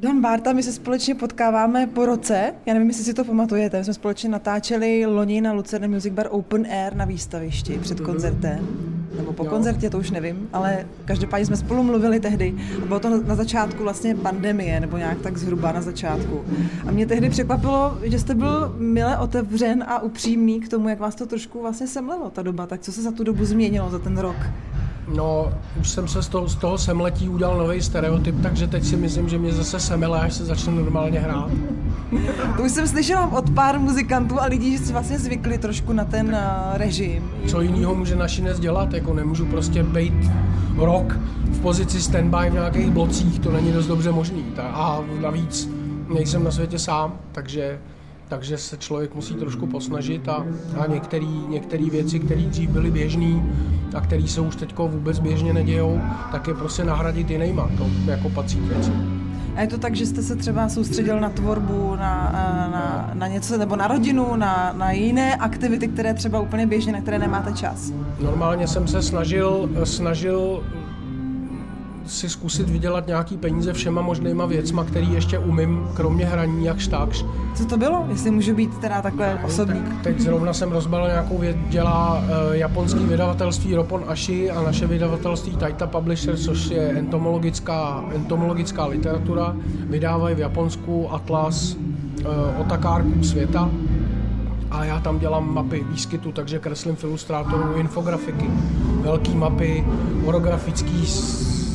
Dan Bárta, my se společně potkáváme po roce. Já nevím, jestli si to pamatujete. My jsme společně natáčeli loni na Lucerne Music Bar Open Air na výstavišti před koncertem. Nebo po jo. koncertě, to už nevím, ale každopádně jsme spolu mluvili tehdy. A bylo to na začátku vlastně pandemie, nebo nějak tak zhruba na začátku. A mě tehdy překvapilo, že jste byl mile otevřen a upřímný k tomu, jak vás to trošku vlastně semlelo ta doba. Tak co se za tu dobu změnilo, za ten rok? No, už jsem se z toho, z toho semletí udělal nový stereotyp, takže teď si myslím, že mě zase semele, až se začne normálně hrát. To už jsem slyšela od pár muzikantů a lidí, že si vlastně zvykli trošku na ten uh, režim. Co jiného může našinec dělat? Jako nemůžu prostě být rok v pozici standby v nějakých blocích, to není dost dobře možný. A navíc nejsem na světě sám, takže takže se člověk musí trošku posnažit a, a některé věci, které dřív byly běžné a které se už teď vůbec běžně nedějou, tak je prostě nahradit jinýma. To jako patří k věci. A je to tak, že jste se třeba soustředil na tvorbu, na, na, na něco, nebo na rodinu, na, na jiné aktivity, které třeba úplně běžně, na které nemáte čas? Normálně jsem se snažil, snažil si zkusit vydělat nějaký peníze všema možnýma věcma, který ještě umím, kromě hraní jakž takž. Co to bylo, jestli můžu být teda takhle osobní? Tak teď zrovna jsem rozbalil nějakou věc, dělá uh, japonský vydavatelství Ropon Ashi a naše vydavatelství Taita Publisher, což je entomologická, entomologická literatura. Vydávají v Japonsku atlas uh, otakárků světa, a já tam dělám mapy výskytu, takže kreslím v Illustratoru infografiky, velké mapy, orografický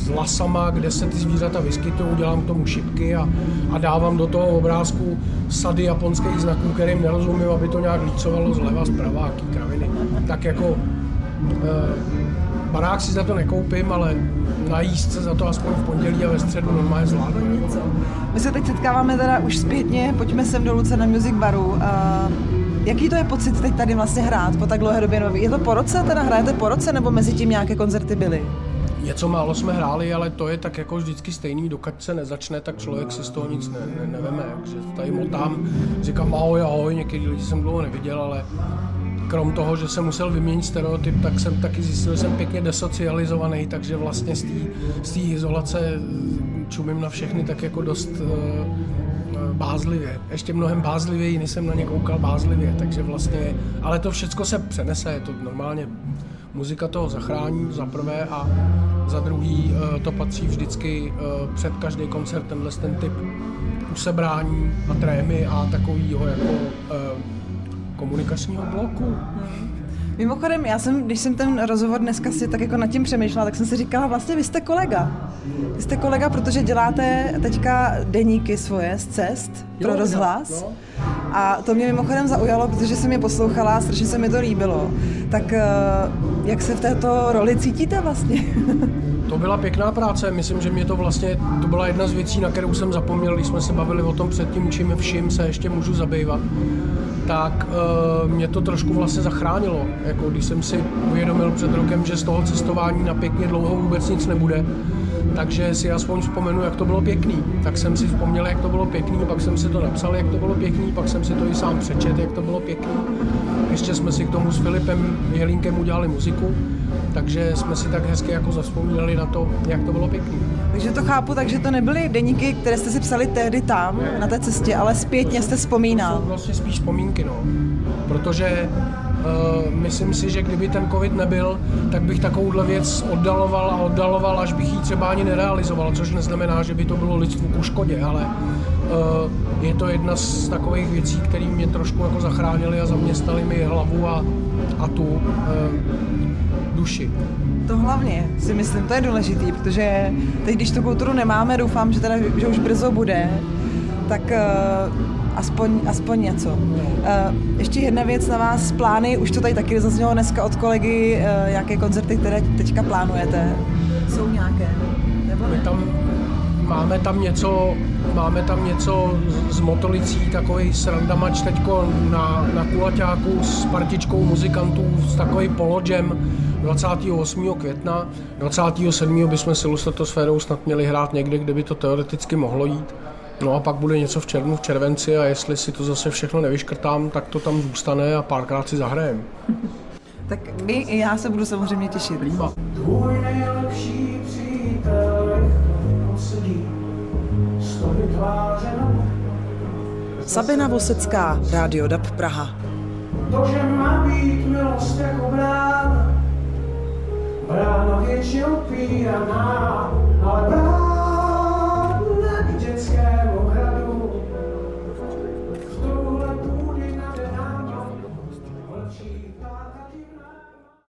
lasama, kde se ty zvířata vyskytují, dělám k tomu šipky a, a dávám do toho obrázku sady japonských znaků, kterým nerozumím, aby to nějak lícovalo zleva, zprava, jaký kraviny. Tak jako e, barák si za to nekoupím, ale najíst se za to aspoň v pondělí a ve středu normálně zvládnu. My se teď setkáváme teda už zpětně, pojďme sem do Luce na Music Baru. Uh, jaký to je pocit teď tady vlastně hrát po tak dlouhé době? Je to po roce, teda hrajete po roce, nebo mezi tím nějaké koncerty byly? Něco málo jsme hráli, ale to je tak jako vždycky stejný, dokud se nezačne, tak člověk si z toho nic ne, ne, neveme. Takže tady motám, říkám ahoj, ahoj, některý lidi jsem dlouho neviděl, ale krom toho, že jsem musel vyměnit stereotyp, tak jsem taky zjistil, že jsem pěkně desocializovaný, takže vlastně z té izolace čumím na všechny tak jako dost uh, bázlivě. Ještě mnohem bázlivěji, než jsem na ně koukal bázlivě, takže vlastně, ale to všechno se přenese, je to normálně muzika toho zachrání za prvé a za druhý eh, to patří vždycky eh, před každý koncert tenhle ten typ usebrání a trémy a takového jako eh, komunikačního bloku. Hmm. Mimochodem, já jsem, když jsem ten rozhovor dneska si tak jako nad tím přemýšlela, tak jsem si říkala, vlastně vy jste kolega. Vy jste kolega, protože děláte teďka deníky svoje z cest pro jo, rozhlas. A to mě mimochodem zaujalo, protože jsem je poslouchala a strašně se mi to líbilo. Tak eh, jak se v této roli cítíte vlastně? To byla pěkná práce, myslím, že mě to vlastně, to byla jedna z věcí, na kterou jsem zapomněl, když jsme se bavili o tom předtím, čím vším se ještě můžu zabývat tak uh, mě to trošku vlastně zachránilo. Jako když jsem si uvědomil před rokem, že z toho cestování na pěkně dlouho vůbec nic nebude, takže si aspoň vzpomenu, jak to bylo pěkný. Tak jsem si vzpomněl, jak to bylo pěkný, pak jsem si to napsal, jak to bylo pěkný, pak jsem si to i sám přečet, jak to bylo pěkný. Ještě jsme si k tomu s Filipem Jelínkem udělali muziku, takže jsme si tak hezky jako zavzpomínali na to, jak to bylo pěkný. Takže to chápu, takže to nebyly deníky, které jste si psali tehdy tam, ne. na té cestě, ale zpětně jste vzpomínal. To jsou vlastně spíš vzpomínky, no. Protože myslím si, že kdyby ten covid nebyl, tak bych takovouhle věc oddaloval a oddaloval, až bych ji třeba ani nerealizoval, což neznamená, že by to bylo lidstvu ku škodě, ale uh, je to jedna z takových věcí, které mě trošku jako zachránili a zaměstnali mi hlavu a, a tu uh, duši. To hlavně si myslím, to je důležitý, protože teď, když tu kulturu nemáme, doufám, že, teda, že už brzo bude, tak uh, aspoň, aspoň něco. Uh, ještě jedna věc na vás, plány, už to tady taky zaznělo dneska od kolegy, uh, jaké koncerty, které teďka plánujete? Jsou nějaké? Nebo ne? My tam, máme tam něco, máme tam něco z Motolicí, takový srandamač teďko na, na kulaťáku s partičkou muzikantů, s takový polodžem, 28. května, 27. bychom si Lustratosférou snad měli hrát někde, kde by to teoreticky mohlo jít. No a pak bude něco v červnu, v červenci a jestli si to zase všechno nevyškrtám, tak to tam zůstane a párkrát si zahrajem. tak my i já se budu samozřejmě těšit. Prima. Tvůj nejlepší přítel posedí, stojí Sabina Vosecká, Rádio DAB Praha. To, že má být milost jako brána, brána většinou píraná,